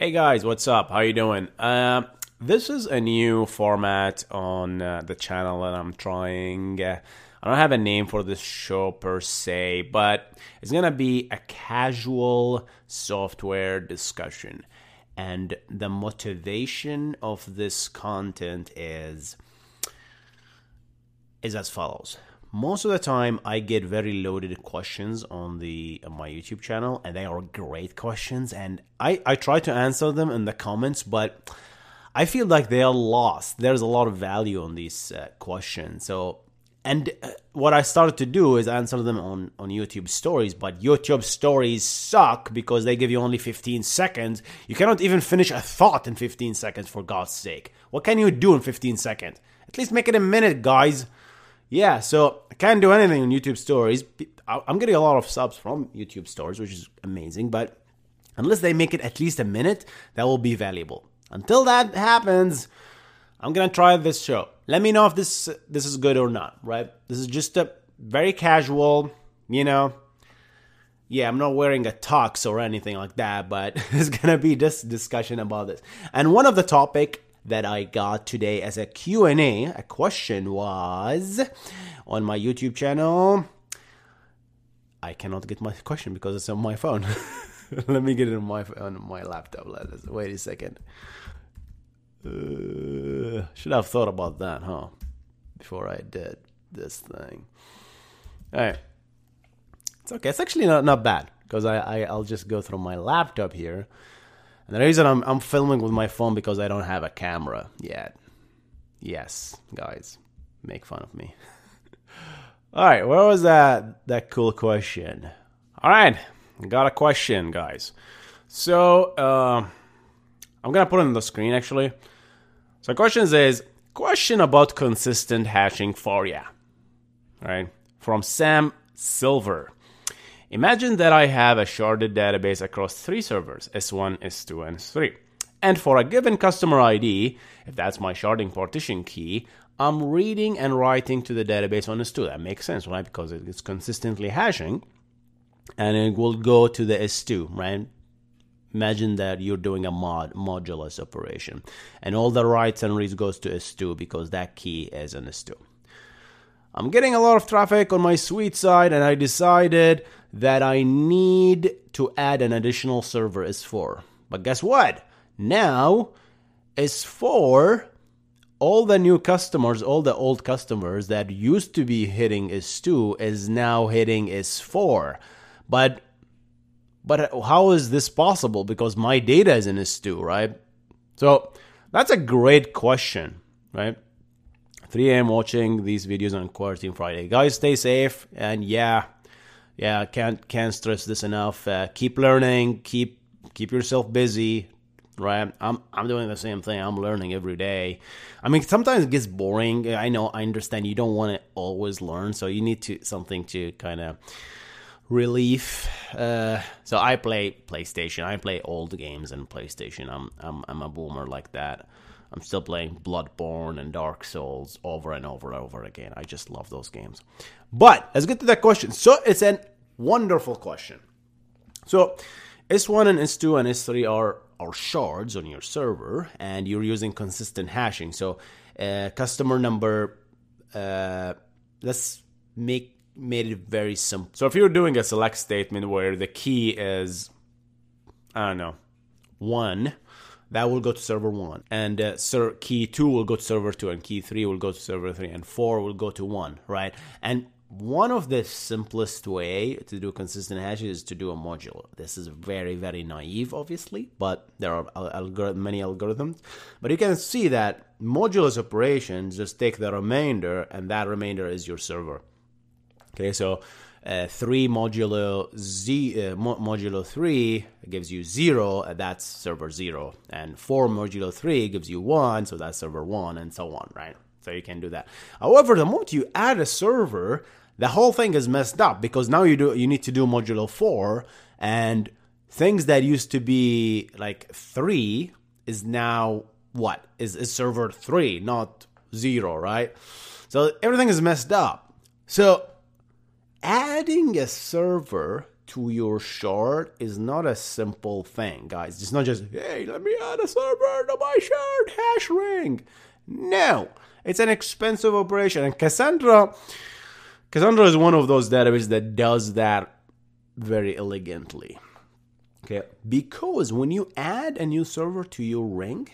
Hey guys, what's up? How you doing? Uh, this is a new format on uh, the channel that I'm trying. Uh, I don't have a name for this show per se, but it's gonna be a casual software discussion. And the motivation of this content is is as follows. Most of the time, I get very loaded questions on the on my YouTube channel, and they are great questions. And I I try to answer them in the comments, but I feel like they are lost. There's a lot of value on these uh, questions, so and uh, what I started to do is answer them on, on YouTube stories, but YouTube stories suck because they give you only 15 seconds. You cannot even finish a thought in 15 seconds, for God's sake. What can you do in 15 seconds? At least make it a minute, guys. Yeah, so I can't do anything on YouTube stories. I'm getting a lot of subs from YouTube stories, which is amazing, but unless they make it at least a minute, that will be valuable. Until that happens, I'm gonna try this show. Let me know if this this is good or not. Right? This is just a very casual, you know. Yeah, I'm not wearing a tux or anything like that, but it's gonna be this discussion about this. And one of the topic that I got today as a Q&A, a question was on my YouTube channel. I cannot get my question because it's on my phone. Let me get it on my on my laptop. Let's wait a second. Uh, should have thought about that, huh? Before I did this thing. All right. It's okay. It's actually not, not bad because I, I, I'll just go through my laptop here. And the reason I'm, I'm filming with my phone because I don't have a camera yet. Yes, guys, make fun of me. All right, where was that that cool question? All right, got a question, guys. So uh, I'm gonna put it on the screen actually. So question is question about consistent hashing for ya. Right? From Sam Silver. Imagine that I have a sharded database across three servers, S1, S2, and S3. And for a given customer ID, if that's my sharding partition key, I'm reading and writing to the database on S2. That makes sense, right? Because it's consistently hashing. And it will go to the S2, right? Imagine that you're doing a mod modulus operation, and all the writes and reads goes to S2 because that key is in S2. I'm getting a lot of traffic on my suite side, and I decided that I need to add an additional server S4. But guess what? Now S4 all the new customers, all the old customers that used to be hitting S2 is now hitting S4. But but how is this possible? Because my data is in S2, right? So that's a great question, right? 3 a.m. watching these videos on Quarantine Friday. Guys, stay safe, and yeah, yeah, can't can't stress this enough. Uh, keep learning, keep keep yourself busy, right? I'm I'm doing the same thing. I'm learning every day. I mean, sometimes it gets boring. I know, I understand. You don't want to always learn, so you need to something to kind of relief. Uh, so I play PlayStation. I play old games and PlayStation. I'm I'm I'm a boomer like that. I'm still playing Bloodborne and Dark Souls over and over and over again. I just love those games. But let's get to that question. So it's a wonderful question. So S1 and S2 and S3 are are shards on your server, and you're using consistent hashing. So uh, customer number. Uh, let's make made it very simple. So if you're doing a select statement where the key is, I don't know, one, that will go to server one, and uh, ser- key two will go to server two, and key three will go to server three, and four will go to one, right? And one of the simplest way to do consistent hashes is to do a modulo. This is very, very naive, obviously, but there are algor- many algorithms. But you can see that modulus operations just take the remainder, and that remainder is your server. Okay, so uh, 3 modulo z uh, modulo 3 gives you 0 and that's server 0 and 4 modulo 3 gives you 1 so that's server 1 and so on right? So you can do that. However the moment you add a server the whole thing is messed up because now you do you need to do modulo 4 and things that used to be like 3 is now what? Is, is server 3 not 0 right? So everything is messed up. So adding a server to your shard is not a simple thing, guys. It's not just, hey, let me add a server to my shard hash ring. No, it's an expensive operation. And Cassandra, Cassandra is one of those databases that does that very elegantly. Okay, because when you add a new server to your ring,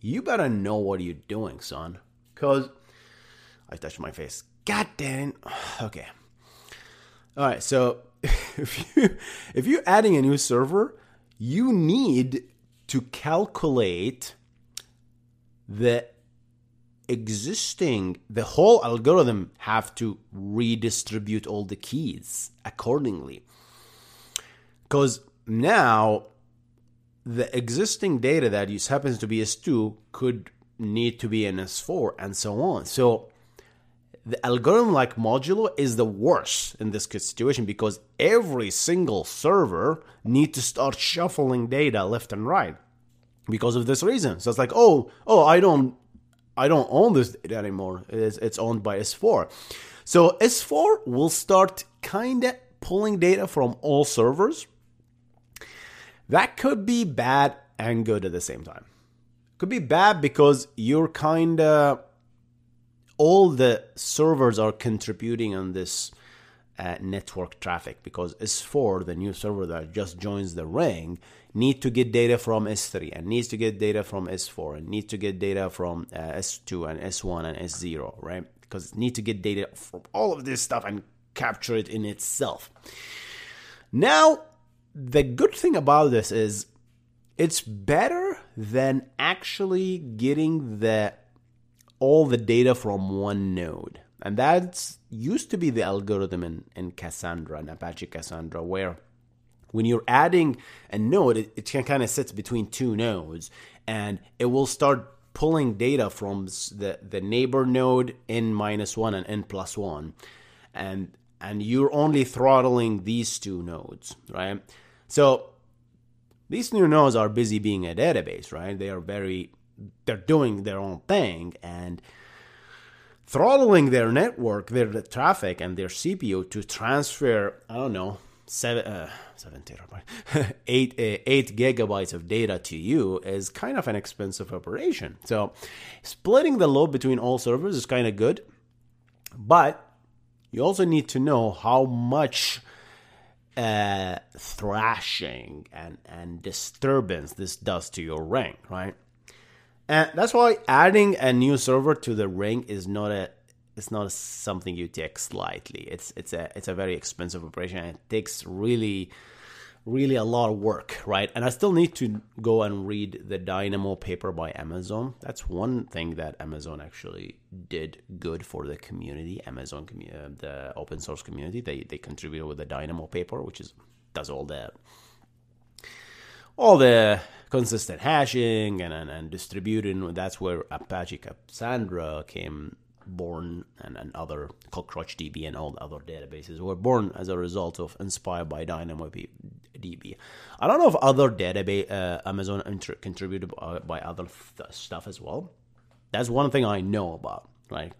you better know what you're doing, son. Because I touched my face. God damn. Okay. All right, so if you if you're adding a new server, you need to calculate the existing the whole algorithm have to redistribute all the keys accordingly. Cuz now the existing data that happens to be S2 could need to be in S4 and so on. So the algorithm like modulo is the worst in this situation because every single server need to start shuffling data left and right because of this reason. So it's like oh oh i don't i don't own this data anymore. It's, it's owned by s4 so s4 will start kind of pulling data from all servers. That could be bad and good at the same time. Could be bad because you're kind of all the servers are contributing on this uh, network traffic because S4, the new server that just joins the ring, need to get data from S3 and needs to get data from S4 and needs to get data from uh, S2 and S1 and S0, right? Because need to get data from all of this stuff and capture it in itself. Now, the good thing about this is it's better than actually getting the all the data from one node. And that's used to be the algorithm in, in Cassandra, in Apache Cassandra, where when you're adding a node, it, it kind of sits between two nodes and it will start pulling data from the, the neighbor node n minus one and n plus one. And and you're only throttling these two nodes, right? So these new nodes are busy being a database, right? They are very they're doing their own thing and throttling their network, their traffic, and their CPU to transfer, I don't know, seven, uh, seven eight, uh, eight gigabytes of data to you is kind of an expensive operation. So, splitting the load between all servers is kind of good, but you also need to know how much uh, thrashing and, and disturbance this does to your ring, right? And that's why adding a new server to the ring is not a it's not something you take slightly. It's it's a it's a very expensive operation and it takes really really a lot of work, right? And I still need to go and read the Dynamo paper by Amazon. That's one thing that Amazon actually did good for the community, Amazon uh, the open source community. They they contributed with the Dynamo paper, which is does all the all the consistent hashing and, and, and distributing. That's where Apache Cassandra came born and, and other CockroachDB and all the other databases were born as a result of inspired by DynamoDB. I don't know if other database uh, Amazon inter- contributed by, by other th- stuff as well. That's one thing I know about. Right,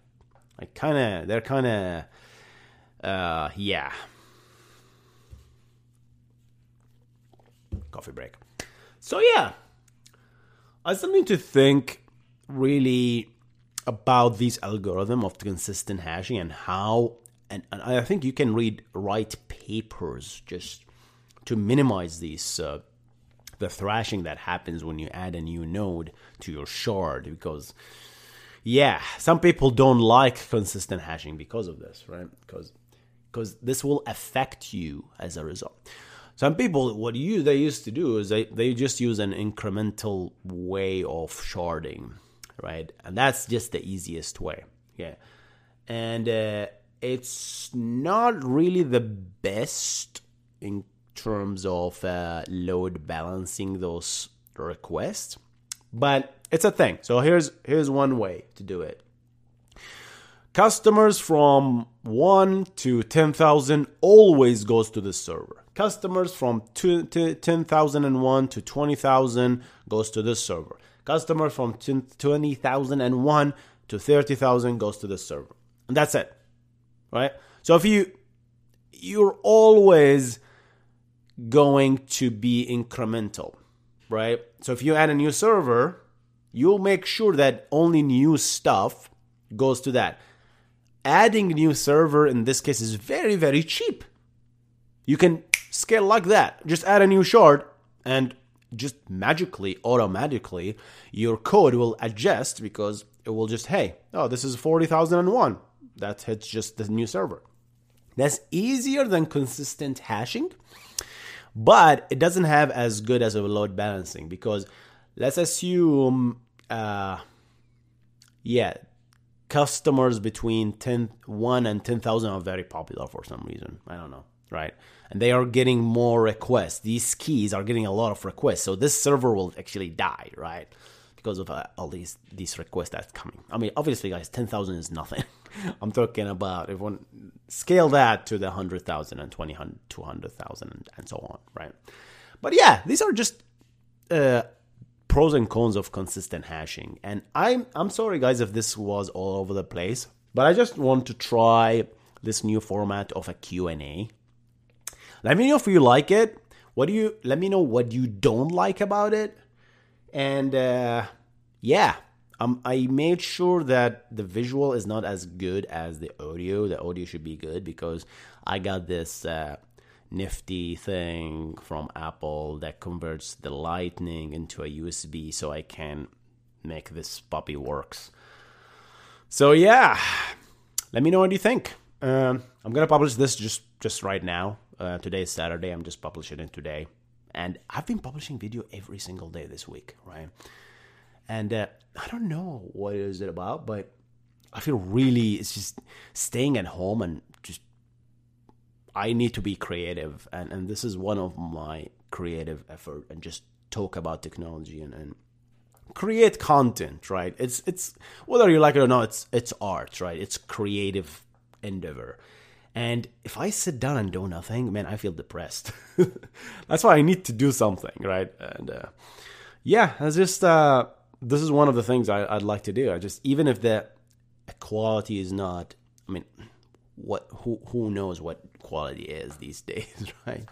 like kind of they're kind of uh, yeah. Coffee break. So yeah, I still need to think really about this algorithm of consistent hashing and how and, and I think you can read write papers just to minimize these uh, the thrashing that happens when you add a new node to your shard because yeah some people don't like consistent hashing because of this right? Because because this will affect you as a result some people, what you they used to do is they, they just use an incremental way of sharding, right? And that's just the easiest way. Yeah. And uh, it's not really the best in terms of uh, load balancing those requests, but it's a thing. So here's here's one way to do it. Customers from 1 to 10,000 always goes to the server. Customers from 10,001 to 20,000 goes to the server. Customers from 20,001 to 30,000 goes to the server. And that's it. Right? So if you you're always going to be incremental, right? So if you add a new server, you'll make sure that only new stuff goes to that. Adding new server in this case is very, very cheap. You can scale like that. Just add a new shard and just magically, automatically, your code will adjust because it will just, hey, oh, this is 40,001. That hits just the new server. That's easier than consistent hashing, but it doesn't have as good as a load balancing because let's assume, uh, yeah, customers between 10, 1 and 10,000 are very popular for some reason. I don't know, right? And they are getting more requests. These keys are getting a lot of requests. So this server will actually die, right? Because of uh, all these these requests that's coming. I mean, obviously, guys, 10,000 is nothing. I'm talking about if one scale that to the 100,000 and 20, 200,000 and, and so on, right? But yeah, these are just uh, pros and cons of consistent hashing. And I'm I'm sorry guys if this was all over the place, but I just want to try this new format of a Q&A. Let me know if you like it. What do you let me know what you don't like about it? And uh yeah, um, I made sure that the visual is not as good as the audio. The audio should be good because I got this uh, nifty thing from Apple that converts the Lightning into a USB, so I can make this puppy works. So yeah, let me know what you think. Um, I'm gonna publish this just just right now. Uh, today is Saturday. I'm just publishing it today, and I've been publishing video every single day this week, right? And uh, I don't know what is it about, but I feel really it's just staying at home and I need to be creative, and, and this is one of my creative effort, and just talk about technology and, and create content, right? It's it's whether you like it or not, it's it's art, right? It's creative endeavor. And if I sit down and do nothing, man, I feel depressed. That's why I need to do something, right? And uh, yeah, just uh, this is one of the things I, would like to do. I just even if the quality is not, I mean, what who who knows what quality is these days, right?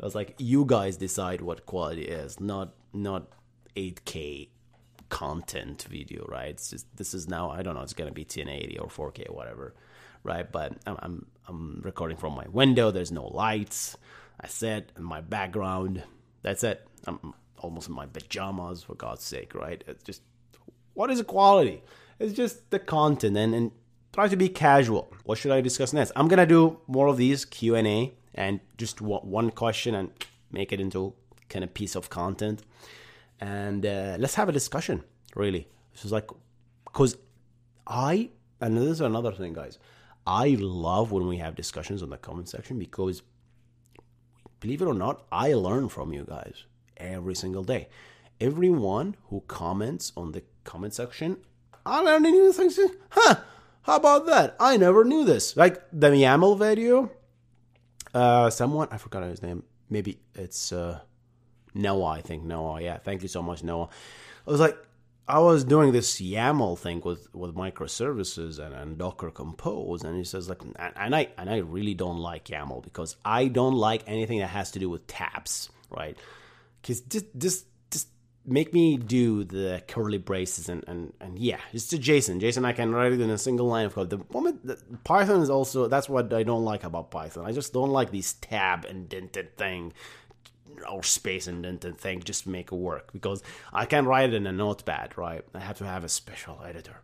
I was like, you guys decide what quality is, not not 8K content video, right? It's just this is now I don't know, it's gonna be 1080 or 4K, whatever, right? But I'm I'm, I'm recording from my window. There's no lights. I sit in my background. That's it. I'm almost in my pajamas for God's sake, right? It's just what is the quality? It's just the content and and try to be casual. What should I discuss next? I'm gonna do more of these Q and A and just one question and make it into kind of piece of content. And uh, let's have a discussion. Really, this is like because I and this is another thing, guys. I love when we have discussions on the comment section because believe it or not, I learn from you guys every single day. Everyone who comments on the comment section, I learn new things. Huh? How about that? I never knew this. Like the YAML video. Uh, someone I forgot his name. Maybe it's uh, Noah. I think Noah. Yeah. Thank you so much, Noah. I was like, I was doing this YAML thing with with microservices and, and Docker Compose, and he says like, and I and I really don't like YAML because I don't like anything that has to do with tabs, right? Because this this make me do the curly braces and, and, and yeah, it's to JSON. JSON I can write it in a single line of code. The moment the, Python is also that's what I don't like about Python. I just don't like these tab indented thing or space indented thing just to make it work because I can't write it in a notepad, right? I have to have a special editor.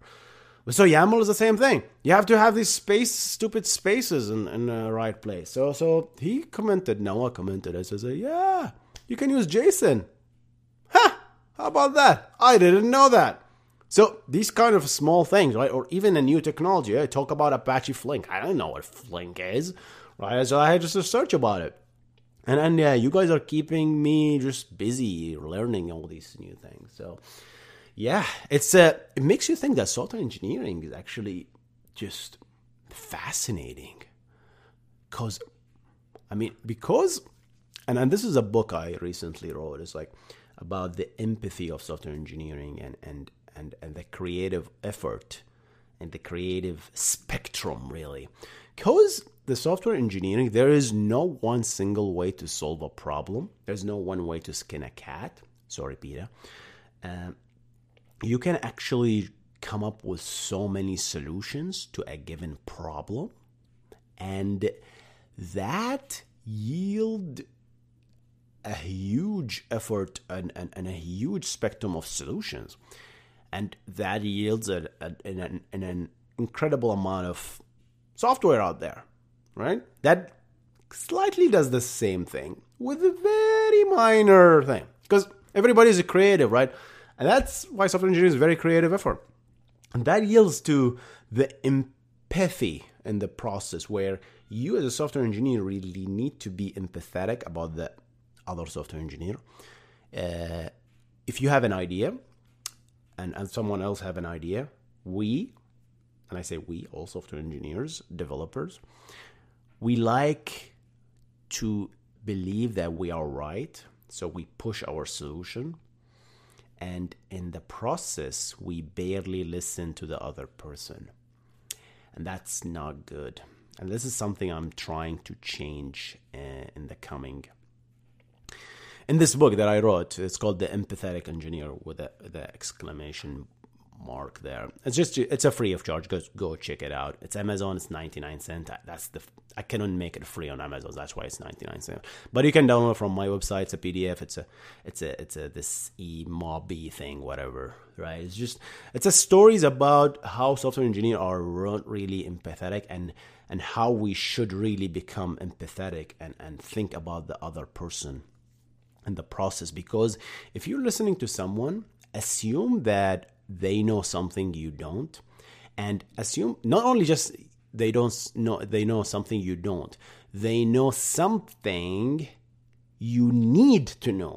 So YAML is the same thing. You have to have these space, stupid spaces in, in the right place. So so he commented, Noah commented, I said, yeah, you can use JSON. How about that? I didn't know that. So these kind of small things, right? Or even a new technology. I talk about Apache Flink. I don't know what Flink is, right? So I had just a search about it. And and yeah, you guys are keeping me just busy learning all these new things. So yeah, it's uh, it makes you think that software engineering is actually just fascinating. Cause I mean, because and, and this is a book I recently wrote. It's like about the empathy of software engineering and, and and and the creative effort and the creative spectrum really. Because the software engineering there is no one single way to solve a problem. There's no one way to skin a cat. Sorry PETA. Um, you can actually come up with so many solutions to a given problem and that yield a huge effort and, and, and a huge spectrum of solutions and that yields a, a, an, an incredible amount of software out there, right? That slightly does the same thing with a very minor thing because everybody is creative, right? And that's why software engineering is a very creative effort. And that yields to the empathy in the process where you as a software engineer really need to be empathetic about the other software engineer. Uh, if you have an idea, and, and someone else have an idea, we, and I say we, all software engineers, developers, we like to believe that we are right. So we push our solution. And in the process, we barely listen to the other person. And that's not good. And this is something I'm trying to change uh, in the coming in this book that I wrote, it's called The Empathetic Engineer with the exclamation mark there. It's just it's a free of charge. Go go check it out. It's Amazon. It's ninety nine cent. That's the I cannot make it free on Amazon. That's why it's ninety nine cent. But you can download from my website. It's a PDF. It's a it's a it's a this e mobi thing whatever. Right. It's just it's a stories about how software engineers are really empathetic and and how we should really become empathetic and and think about the other person in the process. Because if you're listening to someone assume that they know something you don't and assume not only just they don't know they know something you don't they know something you need to know.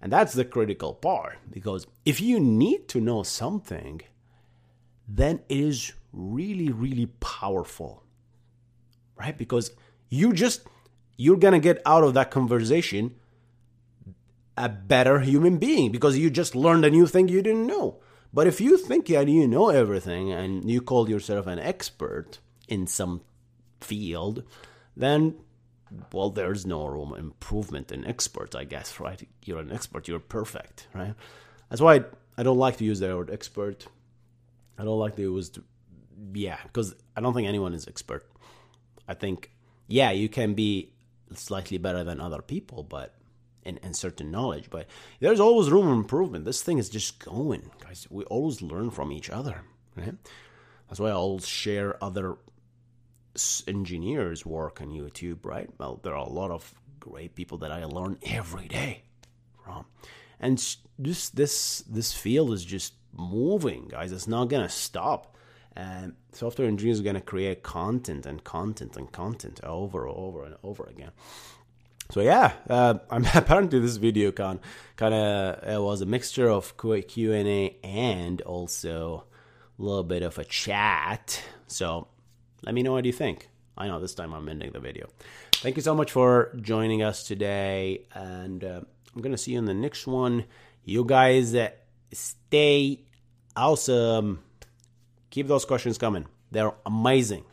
And that's the critical part. Because if you need to know something then it is really really powerful. Right? Because you just you're gonna get out of that conversation a better human being because you just learned a new thing you didn't know. But if you think yeah, you know everything and you call yourself an expert in some field, then well, there's no room improvement in expert, I guess, right? You're an expert, you're perfect, right? That's why I, don't like to use the word expert. I don't like to use, yeah, because I don't think anyone is expert. I think, yeah, you can be slightly better than other people, but and, and certain knowledge, but there's always room for improvement. This thing is just going, guys. We always learn from each other, right? That's why I always share other engineers' work on YouTube, right? Well, there are a lot of great people that I learn every day from, and this this this field is just moving, guys. It's not gonna stop. And software engineers are gonna create content and content and content over and over and over again so yeah, uh, I'm apparently this video kind kind of it was a mixture of Q and A and also a little bit of a chat. So let me know what you think. I know this time I'm ending the video. Thank you so much for joining us today, and uh, I'm gonna see you in the next one. You guys uh, stay awesome. Keep those questions coming. They're amazing.